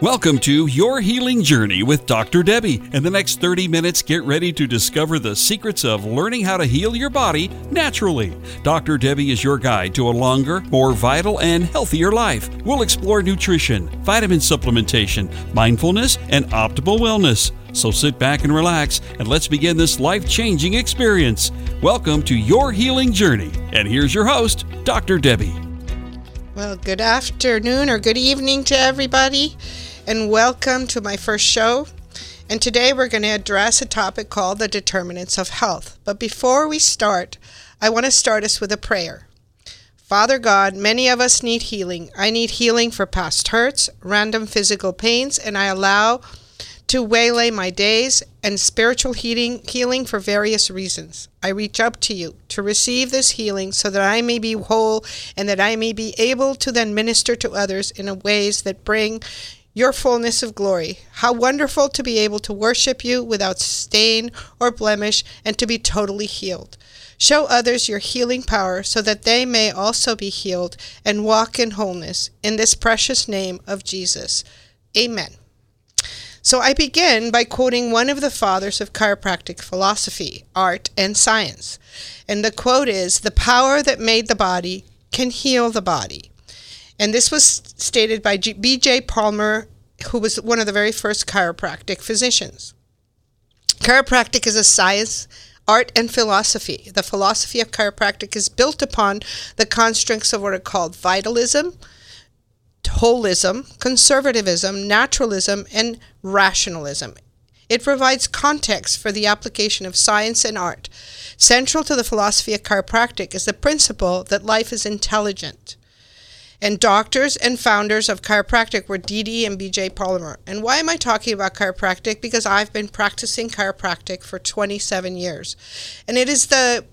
Welcome to Your Healing Journey with Dr. Debbie. In the next 30 minutes, get ready to discover the secrets of learning how to heal your body naturally. Dr. Debbie is your guide to a longer, more vital, and healthier life. We'll explore nutrition, vitamin supplementation, mindfulness, and optimal wellness. So sit back and relax, and let's begin this life changing experience. Welcome to Your Healing Journey. And here's your host, Dr. Debbie. Well, good afternoon or good evening to everybody and welcome to my first show. And today we're going to address a topic called the determinants of health. But before we start, I want to start us with a prayer. Father God, many of us need healing. I need healing for past hurts, random physical pains, and I allow to waylay my days and spiritual healing, healing for various reasons. I reach up to you to receive this healing so that I may be whole and that I may be able to then minister to others in ways that bring your fullness of glory. How wonderful to be able to worship you without stain or blemish and to be totally healed. Show others your healing power so that they may also be healed and walk in wholeness. In this precious name of Jesus. Amen. So I begin by quoting one of the fathers of chiropractic philosophy, art, and science. And the quote is The power that made the body can heal the body. And this was stated by B.J. Palmer, who was one of the very first chiropractic physicians. Chiropractic is a science, art, and philosophy. The philosophy of chiropractic is built upon the constructs of what are called vitalism, holism, conservatism, naturalism, and rationalism. It provides context for the application of science and art. Central to the philosophy of chiropractic is the principle that life is intelligent. And doctors and founders of chiropractic were D.D. and B.J. Palmer. And why am I talking about chiropractic? Because I've been practicing chiropractic for 27 years. And it is the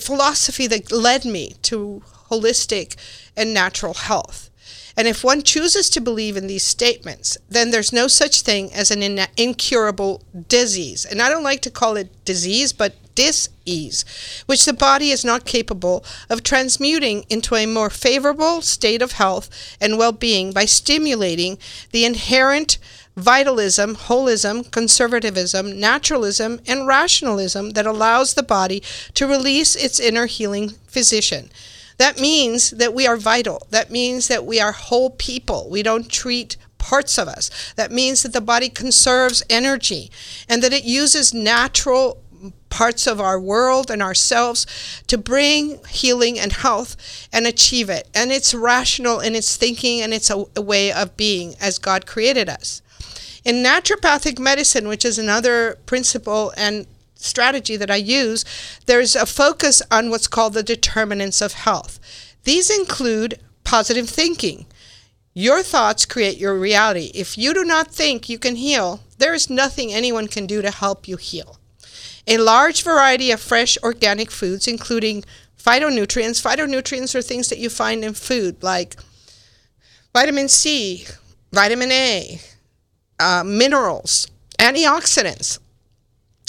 philosophy that led me to holistic and natural health. And if one chooses to believe in these statements, then there's no such thing as an incurable disease. And I don't like to call it disease, but dis-ease, which the body is not capable of transmuting into a more favorable state of health and well-being by stimulating the inherent vitalism, holism, conservatism, naturalism, and rationalism that allows the body to release its inner healing physician. That means that we are vital. That means that we are whole people. We don't treat parts of us. That means that the body conserves energy and that it uses natural parts of our world and ourselves to bring healing and health and achieve it. And it's rational in its thinking and it's a, a way of being as God created us. In naturopathic medicine, which is another principle and strategy that I use, there's a focus on what's called the determinants of health. These include positive thinking. Your thoughts create your reality. If you do not think you can heal, there is nothing anyone can do to help you heal a large variety of fresh organic foods, including phytonutrients. Phytonutrients are things that you find in food like vitamin C, vitamin A, uh, minerals, antioxidants.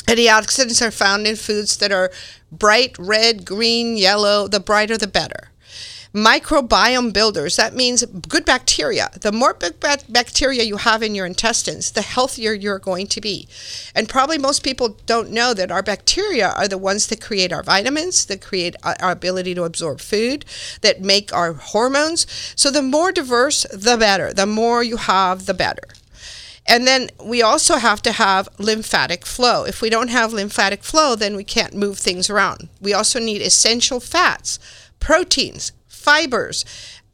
Antioxidants are found in foods that are bright red, green, yellow. The brighter, the better microbiome builders. That means good bacteria. The more bacteria you have in your intestines, the healthier you're going to be. And probably most people don't know that our bacteria are the ones that create our vitamins, that create our ability to absorb food, that make our hormones. So the more diverse, the better. The more you have, the better. And then we also have to have lymphatic flow. If we don't have lymphatic flow, then we can't move things around. We also need essential fats, proteins, fibers,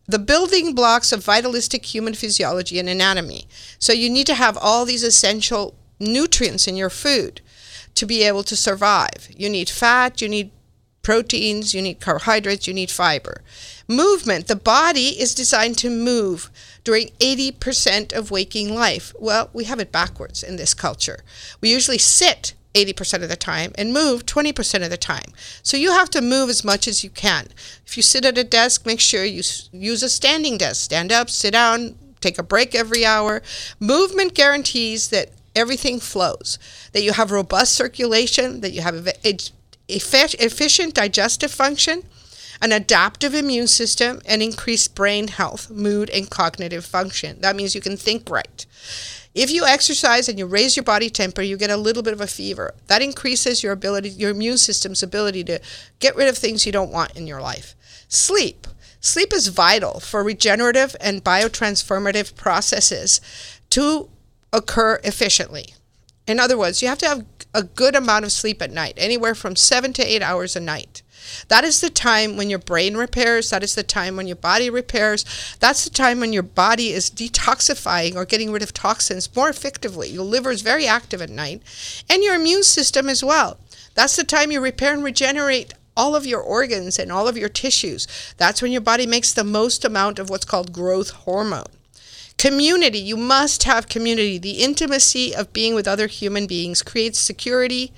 the building blocks of vitalistic human physiology and anatomy. So you need to have all these essential nutrients in your food to be able to survive. You need fat, you need proteins, you need carbohydrates, you need fiber. Movement, the body is designed to move during 80% of waking life. Well, we have it backwards in this culture. We usually sit 80% of the time and move 20% of the time. So you have to move as much as you can. If you sit at a desk, make sure you use a standing desk. Stand up, sit down, take a break every hour. Movement guarantees that everything flows, that you have robust circulation, that you have efficient digestive function, an adaptive immune system, and increased brain health, mood, and cognitive function. That means you can think right. If you exercise and you raise your body temperature, you get a little bit of a fever. That increases your ability, your immune system's ability to get rid of things you don't want in your life. Sleep. Sleep is vital for regenerative and biotransformative processes to occur efficiently. In other words, you have to have a good amount of sleep at night, anywhere from seven to eight hours a night. That is the time when your brain repairs. That is the time when your body repairs. That's the time when your body is detoxifying or getting rid of toxins more effectively. Your liver is very active at night, and your immune system as well. That's the time you repair and regenerate all of your organs and all of your tissues. That's when your body makes the most amount of what's called growth hormone. Community, you must have community. The intimacy of being with other human beings creates security.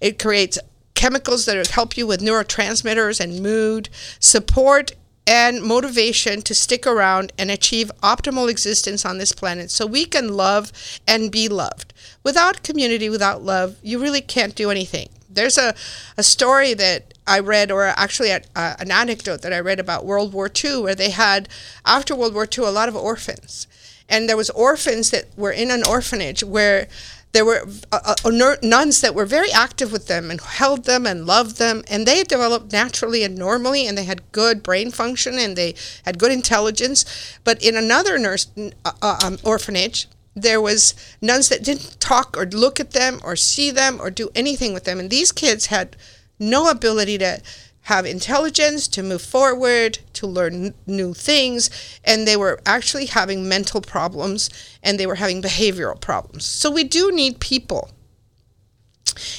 It creates chemicals that help you with neurotransmitters and mood, support and motivation to stick around and achieve optimal existence on this planet so we can love and be loved. Without community, without love, you really can't do anything. There's a, a story that I read, or actually a, an anecdote that I read about World War II, where they had, after World War II, a lot of orphans. And there was orphans that were in an orphanage where there were uh, uh, nuns that were very active with them and held them and loved them and they developed naturally and normally and they had good brain function and they had good intelligence. But in another nurse uh, uh, um, orphanage there was nuns that didn't talk or look at them or see them or do anything with them. And these kids had no ability to have intelligence, to move forward, to learn new things, and they were actually having mental problems and they were having behavioral problems. So we do need people.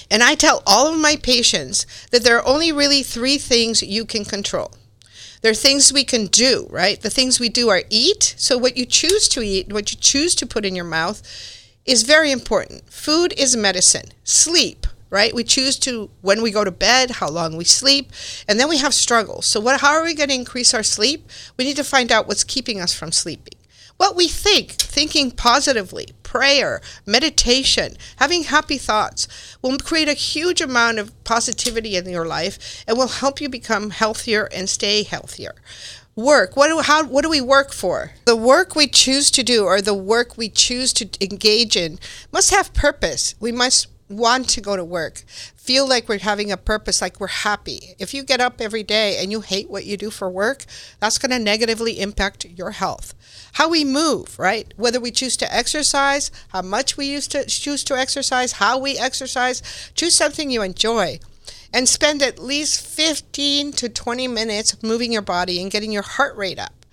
And I tell all of my patients that there are only really three things you can control. There are things we can do, right? The things we do are eat. So, what you choose to eat, what you choose to put in your mouth, is very important. Food is medicine. Sleep right? We choose to when we go to bed, how long we sleep, and then we have struggles. So what how are we going to increase our sleep? We need to find out what's keeping us from sleeping. What we think, thinking positively, prayer, meditation, having happy thoughts will create a huge amount of positivity in your life and will help you become healthier and stay healthier work what do how what do we work for the work we choose to do or the work we choose to engage in must have purpose we must want to go to work, feel like we're having a purpose, like we're happy. If you get up every day and you hate what you do for work, that's going to negatively impact your health. How we move, right? Whether we choose to exercise, how much we used to choose to exercise, how we exercise, choose something you enjoy. And spend at least 15 to 20 minutes moving your body and getting your heart rate up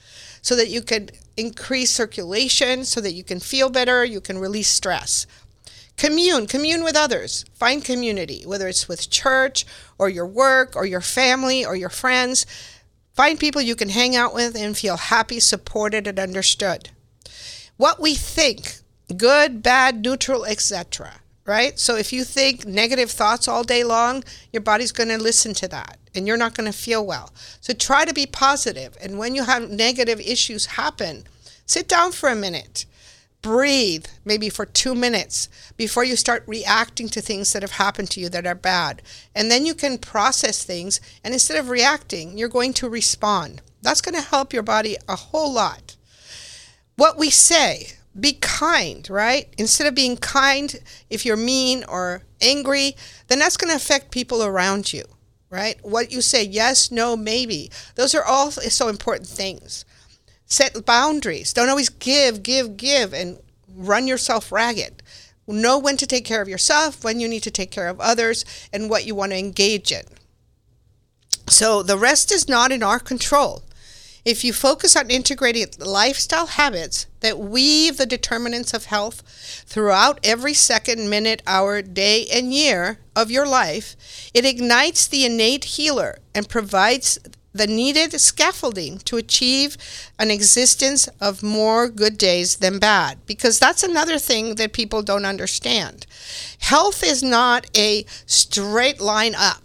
so that you can increase circulation, so that you can feel better, you can release stress. Commune, commune with others. Find community, whether it's with church or your work or your family or your friends. Find people you can hang out with and feel happy, supported, and understood. What we think, good, bad, neutral, etc. Right? So if you think negative thoughts all day long, your body's going to listen to that and you're not going to feel well. So try to be positive. And when you have negative issues happen, sit down for a minute breathe maybe for two minutes before you start reacting to things that have happened to you that are bad. And then you can process things. And instead of reacting, you're going to respond. That's going to help your body a whole lot. What we say, be kind, right? Instead of being kind, if you're mean or angry, then that's going to affect people around you, right? What you say, yes, no, maybe. Those are all so important things set boundaries. Don't always give, give, give, and run yourself ragged. Know when to take care of yourself, when you need to take care of others, and what you want to engage in. So the rest is not in our control. If you focus on integrating lifestyle habits that weave the determinants of health throughout every second, minute, hour, day, and year of your life, it ignites the innate healer and provides the needed scaffolding to achieve an existence of more good days than bad. Because that's another thing that people don't understand. Health is not a straight line up.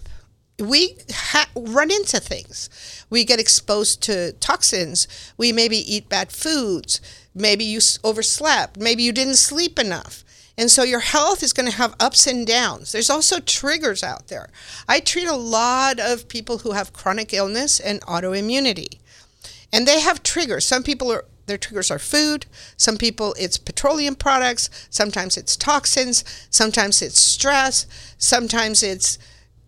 We ha- run into things. We get exposed to toxins. We maybe eat bad foods. Maybe you overslept. Maybe you didn't sleep enough. And so your health is going to have ups and downs. There's also triggers out there. I treat a lot of people who have chronic illness and autoimmunity. And they have triggers. Some people are their triggers are food. Some people it's petroleum products. Sometimes it's toxins. Sometimes it's stress. Sometimes it's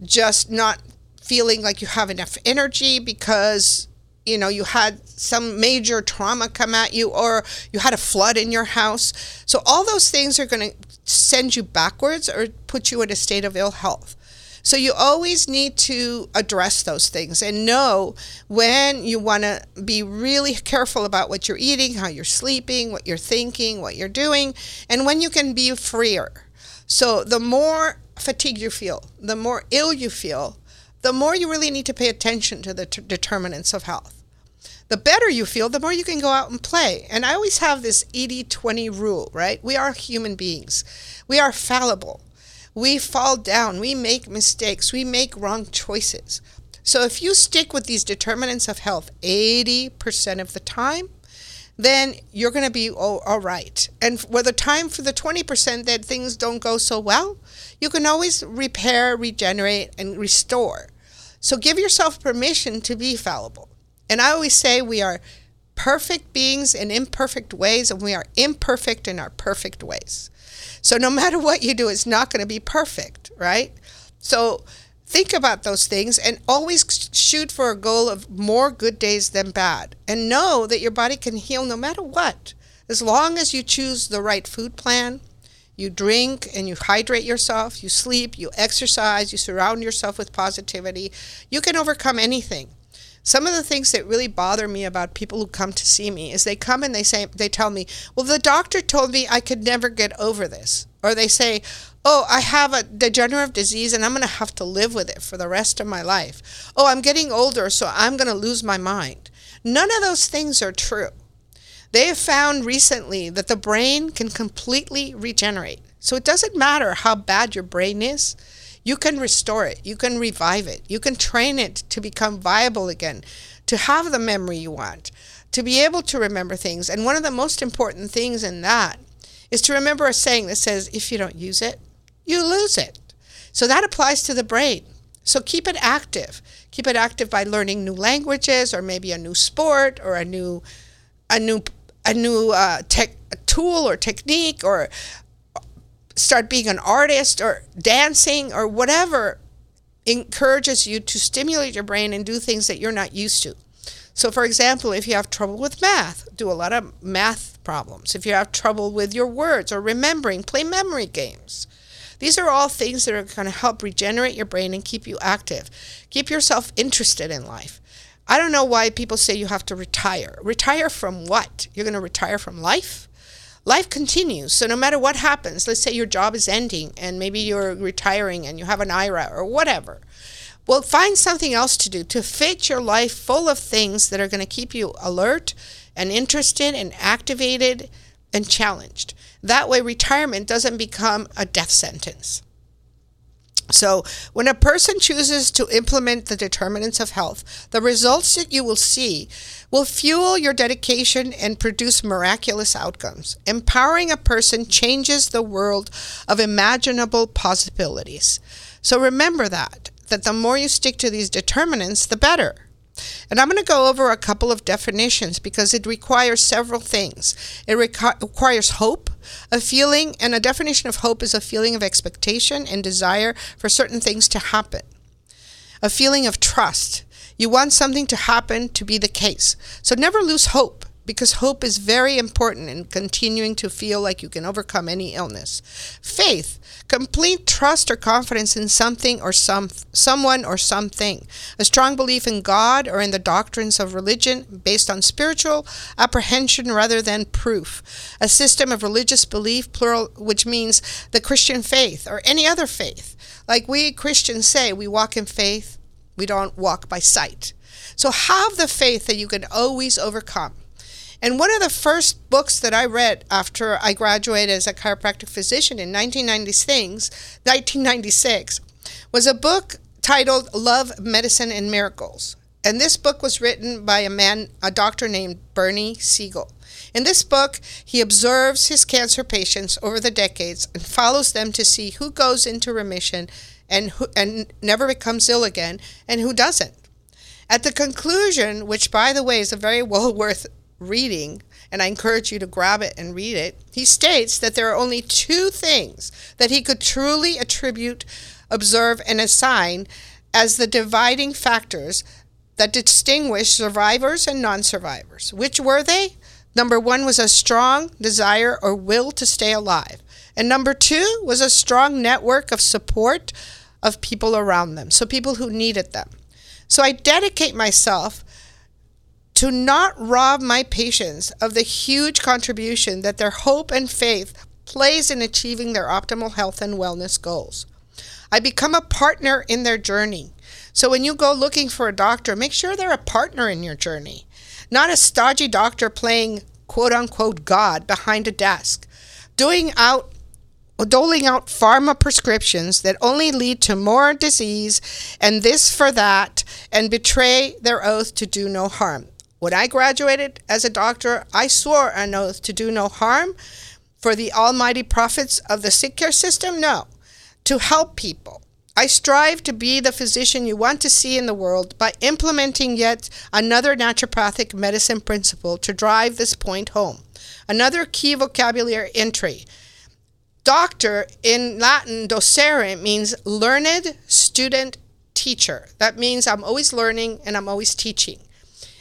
just not feeling like you have enough energy because you know you had some major trauma come at you or you had a flood in your house. So all those things are going to send you backwards or put you in a state of ill health. So you always need to address those things and know when you want to be really careful about what you're eating how you're sleeping what you're thinking what you're doing and when you can be freer. So the more fatigue you feel the more ill you feel the more you really need to pay attention to the t- determinants of health. The better you feel, the more you can go out and play. And I always have this 80 20 rule, right? We are human beings, we are fallible. We fall down, we make mistakes, we make wrong choices. So if you stick with these determinants of health 80% of the time, then you're going to be all, all right. And with the time for the 20% that things don't go so well, you can always repair, regenerate, and restore. So give yourself permission to be fallible. And I always say we are perfect beings in imperfect ways, and we are imperfect in our perfect ways. So no matter what you do, it's not going to be perfect, right? So think about those things and always shoot for a goal of more good days than bad. And know that your body can heal no matter what. As long as you choose the right food plan, you drink and you hydrate yourself, you sleep, you exercise, you surround yourself with positivity, you can overcome anything. Some of the things that really bother me about people who come to see me is they come and they say they tell me, "Well, the doctor told me I could never get over this." Or they say, "Oh, I have a degenerative disease and I'm going to have to live with it for the rest of my life." "Oh, I'm getting older, so I'm going to lose my mind." None of those things are true. They have found recently that the brain can completely regenerate. So it doesn't matter how bad your brain is, you can restore it, you can revive it, you can train it to become viable again, to have the memory you want, to be able to remember things. And one of the most important things in that is to remember a saying that says, if you don't use it, you lose it. So that applies to the brain. So keep it active. Keep it active by learning new languages or maybe a new sport or a new a new a new uh, tech tool or technique or start being an artist or dancing or whatever encourages you to stimulate your brain and do things that you're not used to. So, for example, if you have trouble with math, do a lot of math problems. If you have trouble with your words or remembering, play memory games. These are all things that are going to help regenerate your brain and keep you active. Keep yourself interested in life. I don't know why people say you have to retire. Retire from what? You're going to retire from life? Life continues. So no matter what happens, let's say your job is ending and maybe you're retiring and you have an IRA or whatever. Well, find something else to do to fit your life full of things that are going to keep you alert and interested and activated and challenged. That way, retirement doesn't become a death sentence. So, when a person chooses to implement the determinants of health, the results that you will see will fuel your dedication and produce miraculous outcomes. Empowering a person changes the world of imaginable possibilities. So, remember that, that the more you stick to these determinants, the better. And I'm going to go over a couple of definitions because it requires several things. It requ- requires hope, a feeling, and a definition of hope is a feeling of expectation and desire for certain things to happen. A feeling of trust. You want something to happen to be the case. So never lose hope because hope is very important in continuing to feel like you can overcome any illness. Faith, complete trust or confidence in something or some someone or something. A strong belief in God or in the doctrines of religion based on spiritual apprehension rather than proof. A system of religious belief plural which means the Christian faith or any other faith. Like we Christians say, we walk in faith, we don't walk by sight. So have the faith that you can always overcome. And one of the first books that I read after I graduated as a chiropractic physician in 1996 was a book titled Love, Medicine, and Miracles. And this book was written by a man, a doctor named Bernie Siegel. In this book, he observes his cancer patients over the decades and follows them to see who goes into remission and who and never becomes ill again and who doesn't. At the conclusion, which by the way is a very well worth reading, and I encourage you to grab it and read it, he states that there are only two things that he could truly attribute, observe, and assign as the dividing factors that distinguish survivors and non survivors. Which were they? Number one was a strong desire or will to stay alive. And number two was a strong network of support of people around them, so people who needed them. So I dedicate myself to not rob my patients of the huge contribution that their hope and faith plays in achieving their optimal health and wellness goals. I become a partner in their journey. So when you go looking for a doctor, make sure they're a partner in your journey, not a stodgy doctor playing quote unquote God behind a desk, doing out doling out pharma prescriptions that only lead to more disease and this for that and betray their oath to do no harm. When I graduated as a doctor, I swore an oath to do no harm for the almighty profits of the sick care system. No, to help people. I strive to be the physician you want to see in the world by implementing yet another naturopathic medicine principle to drive this point home. Another key vocabulary entry. Doctor in Latin, docere, means learned student teacher. That means I'm always learning and I'm always teaching.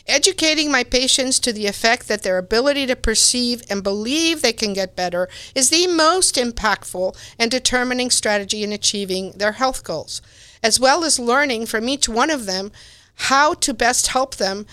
Educating my patients to the effect that their ability to perceive and believe they can get better is the most impactful and determining strategy in achieving their health goals, as well as learning from each one of them how to best help them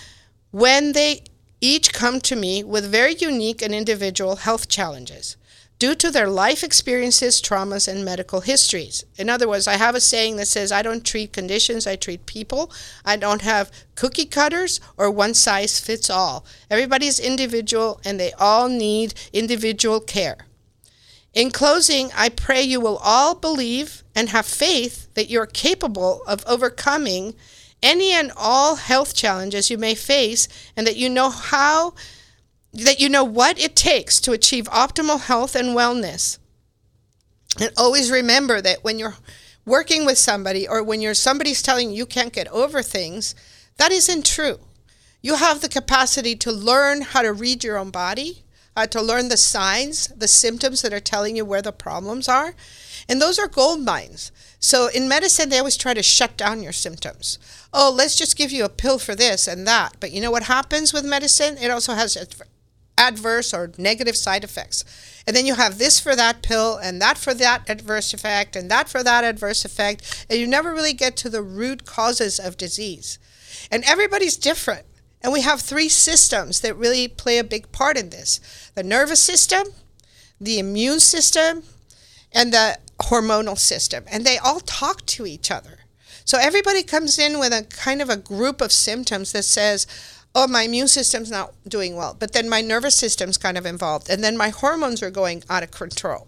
when they each come to me with very unique and individual health challenges due to their life experiences, traumas, and medical histories. In other words, I have a saying that says, I don't treat conditions, I treat people. I don't have cookie cutters or one size fits all. Everybody's individual and they all need individual care. In closing, I pray you will all believe and have faith that you're capable of overcoming any and all health challenges you may face and that you know how that you know what it takes to achieve optimal health and wellness. And always remember that when you're working with somebody or when you're somebody's telling you you can't get over things, that isn't true. You have the capacity to learn how to read your own body, uh, to learn the signs, the symptoms that are telling you where the problems are. And those are gold mines. So in medicine, they always try to shut down your symptoms. Oh, let's just give you a pill for this and that. But you know what happens with medicine? It also has adverse or negative side effects. And then you have this for that pill and that for that adverse effect and that for that adverse effect. And you never really get to the root causes of disease. And everybody's different. And we have three systems that really play a big part in this the nervous system, the immune system, and the hormonal system. And they all talk to each other. So everybody comes in with a kind of a group of symptoms that says, oh, my immune system's not doing well, but then my nervous system's kind of involved, and then my hormones are going out of control.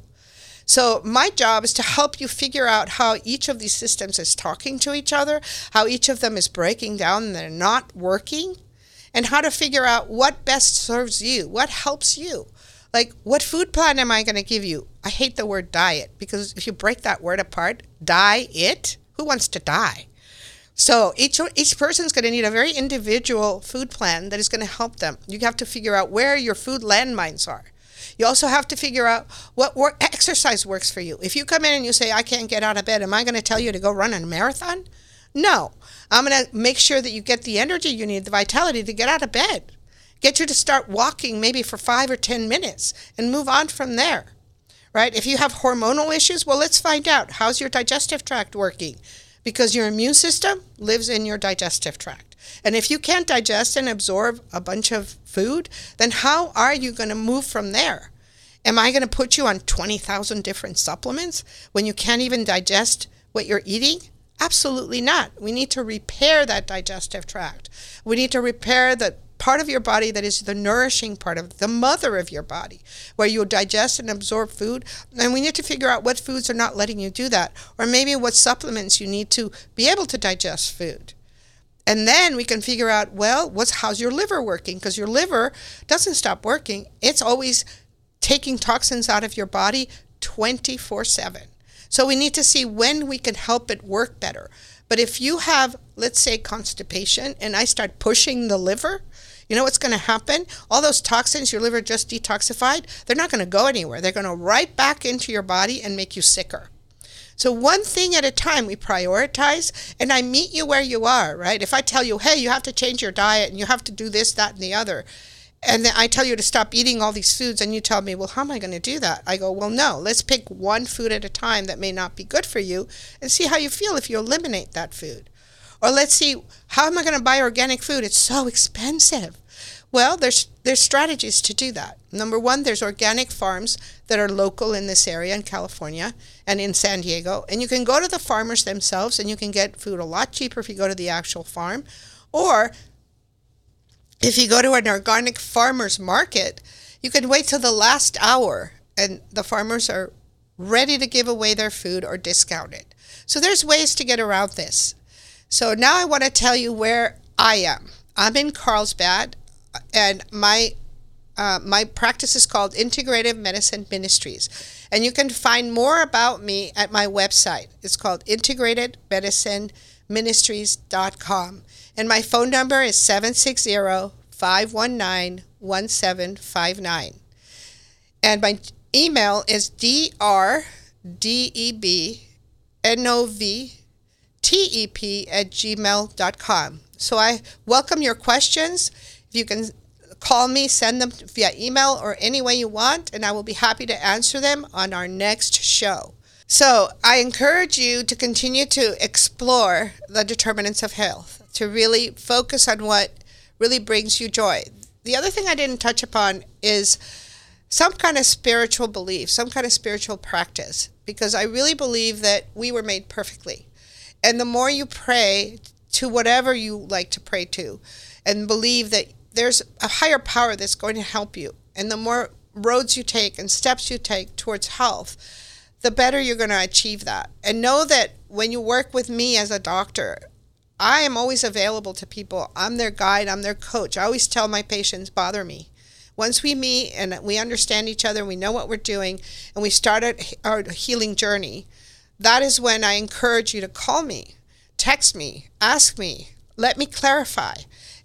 So, my job is to help you figure out how each of these systems is talking to each other, how each of them is breaking down and they're not working, and how to figure out what best serves you, what helps you. Like, what food plan am I going to give you? I hate the word diet because if you break that word apart, die it, who wants to die? So each each person's going to need a very individual food plan that is going to help them. You have to figure out where your food landmines are. You also have to figure out what work, exercise works for you. If you come in and you say, I can't get out of bed, am I going to tell you to go run a marathon? No. I'm going to make sure that you get the energy you need, the vitality to get out of bed. Get you to start walking maybe for five or 10 minutes and move on from there. Right? If you have hormonal issues, well, let's find out. How's your digestive tract working? Because your immune system lives in your digestive tract. And if you can't digest and absorb a bunch of food, then how are you going to move from there? Am I going to put you on 20,000 different supplements when you can't even digest what you're eating? Absolutely not. We need to repair that digestive tract. We need to repair the part of your body that is the nourishing part of the mother of your body, where you digest and absorb food. And we need to figure out what foods are not letting you do that, or maybe what supplements you need to be able to digest food. And then we can figure out, well, what's how's your liver working? Because your liver doesn't stop working. It's always taking toxins out of your body 24/7. So we need to see when we can help it work better. But if you have, let's say, constipation, and I start pushing the liver, you know what's going to happen? All those toxins your liver just detoxified, they're not going to go anywhere. They're going to right back into your body and make you sicker. So one thing at a time we prioritize and I meet you where you are, right? If I tell you, "Hey, you have to change your diet and you have to do this, that and the other." And then I tell you to stop eating all these foods and you tell me, "Well, how am I going to do that?" I go, "Well, no. Let's pick one food at a time that may not be good for you and see how you feel if you eliminate that food." Or let's see, how am I going to buy organic food? It's so expensive. Well, there's there's strategies to do that. Number one, there's organic farms that are local in this area in California and in San Diego, and you can go to the farmers themselves and you can get food a lot cheaper if you go to the actual farm, or if you go to an organic farmers market, you can wait till the last hour and the farmers are ready to give away their food or discount it. So there's ways to get around this. So now I want to tell you where I am. I'm in Carlsbad and my uh, my practice is called Integrative Medicine Ministries. And you can find more about me at my website. It's called integratedmedicineministries.com. And my phone number is 760 519 1759. And my email is drdebnovtep at gmail.com. So I welcome your questions. If you can call me, send them via email or any way you want, and I will be happy to answer them on our next show. So I encourage you to continue to explore the determinants of health, to really focus on what really brings you joy. The other thing I didn't touch upon is some kind of spiritual belief, some kind of spiritual practice, because I really believe that we were made perfectly. And the more you pray to whatever you like to pray to, and believe that there's a higher power that's going to help you. And the more roads you take and steps you take towards health, the better you're going to achieve that. And know that when you work with me as a doctor, I am always available to people. I'm their guide, I'm their coach. I always tell my patients, bother me. Once we meet and we understand each other, we know what we're doing, and we start our healing journey, that is when I encourage you to call me, text me, ask me, let me clarify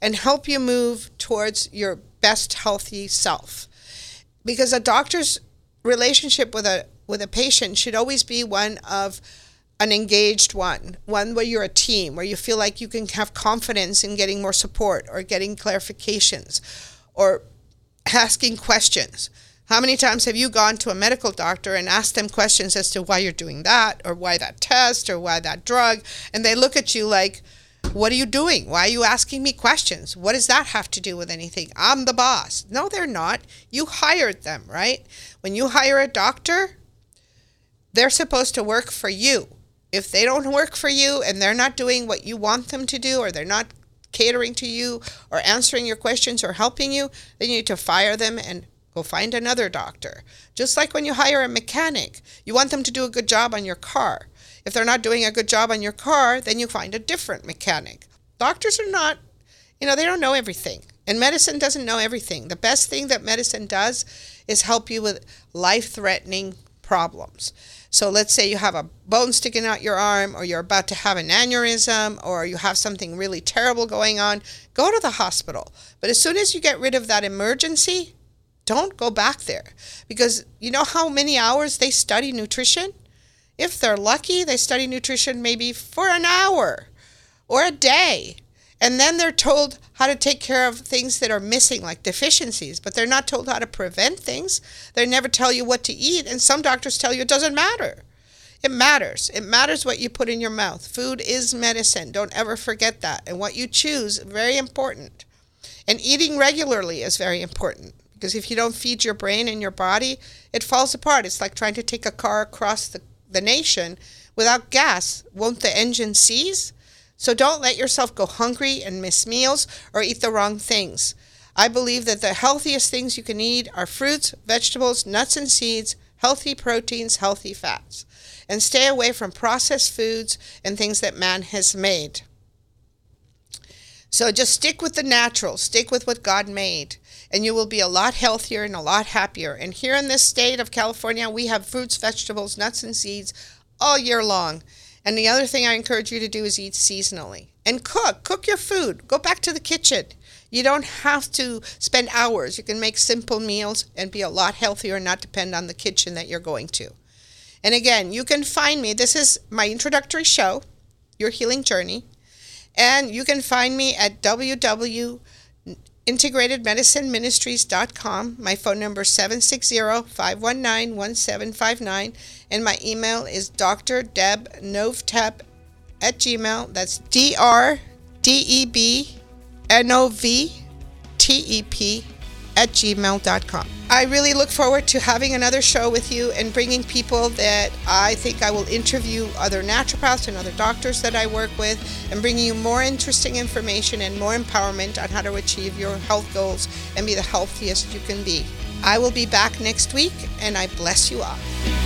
and help you move towards your best healthy self. Because a doctor's relationship with a with a patient should always be one of an engaged one, one where you're a team, where you feel like you can have confidence in getting more support or getting clarifications or asking questions. How many times have you gone to a medical doctor and asked them questions as to why you're doing that or why that test or why that drug? And they look at you like, what are you doing? Why are you asking me questions? What does that have to do with anything? I'm the boss. No, they're not. You hired them, right? When you hire a doctor, they're supposed to work for you. If they don't work for you and they're not doing what you want them to do, or they're not catering to you, or answering your questions, or helping you, then you need to fire them and go find another doctor. Just like when you hire a mechanic, you want them to do a good job on your car. If they're not doing a good job on your car, then you find a different mechanic. Doctors are not, you know, they don't know everything. And medicine doesn't know everything. The best thing that medicine does is help you with life threatening problems. So let's say you have a bone sticking out your arm, or you're about to have an aneurysm, or you have something really terrible going on, go to the hospital. But as soon as you get rid of that emergency, don't go back there. Because you know how many hours they study nutrition? If they're lucky, they study nutrition maybe for an hour or a day. And then they're told how to take care of things that are missing, like deficiencies, but they're not told how to prevent things. They never tell you what to eat. And some doctors tell you it doesn't matter. It matters. It matters what you put in your mouth. Food is medicine. Don't ever forget that. And what you choose, very important. And eating regularly is very important because if you don't feed your brain and your body, it falls apart. It's like trying to take a car across the the nation, without gas, won't the engine seize? So don't let yourself go hungry and miss meals or eat the wrong things. I believe that the healthiest things you can eat are fruits, vegetables, nuts and seeds, healthy proteins, healthy fats. And stay away from processed foods and things that man has made. So just stick with the natural, stick with what God made, and you will be a lot healthier and a lot happier. And here in this state of California, we have fruits, vegetables, nuts, and seeds all year long. And the other thing I encourage you to do is eat seasonally and cook. Cook your food. Go back to the kitchen. You don't have to spend hours. You can make simple meals and be a lot healthier and not depend on the kitchen that you're going to. And again, you can find me. This is my introductory show, Your Healing Journey. And you can find me at www.integratedmedicineministries.com. My phone number is 760-519-1759. And my email is drdebnovtep at gmail. That's D-R-D-E-B-N-O-V-T-E-P at gmail.com. I really look forward to having another show with you and bringing people that I think I will interview other naturopaths and other doctors that I work with and bringing you more interesting information and more empowerment on how to achieve your health goals and be the healthiest you can be. I will be back next week and I bless you all.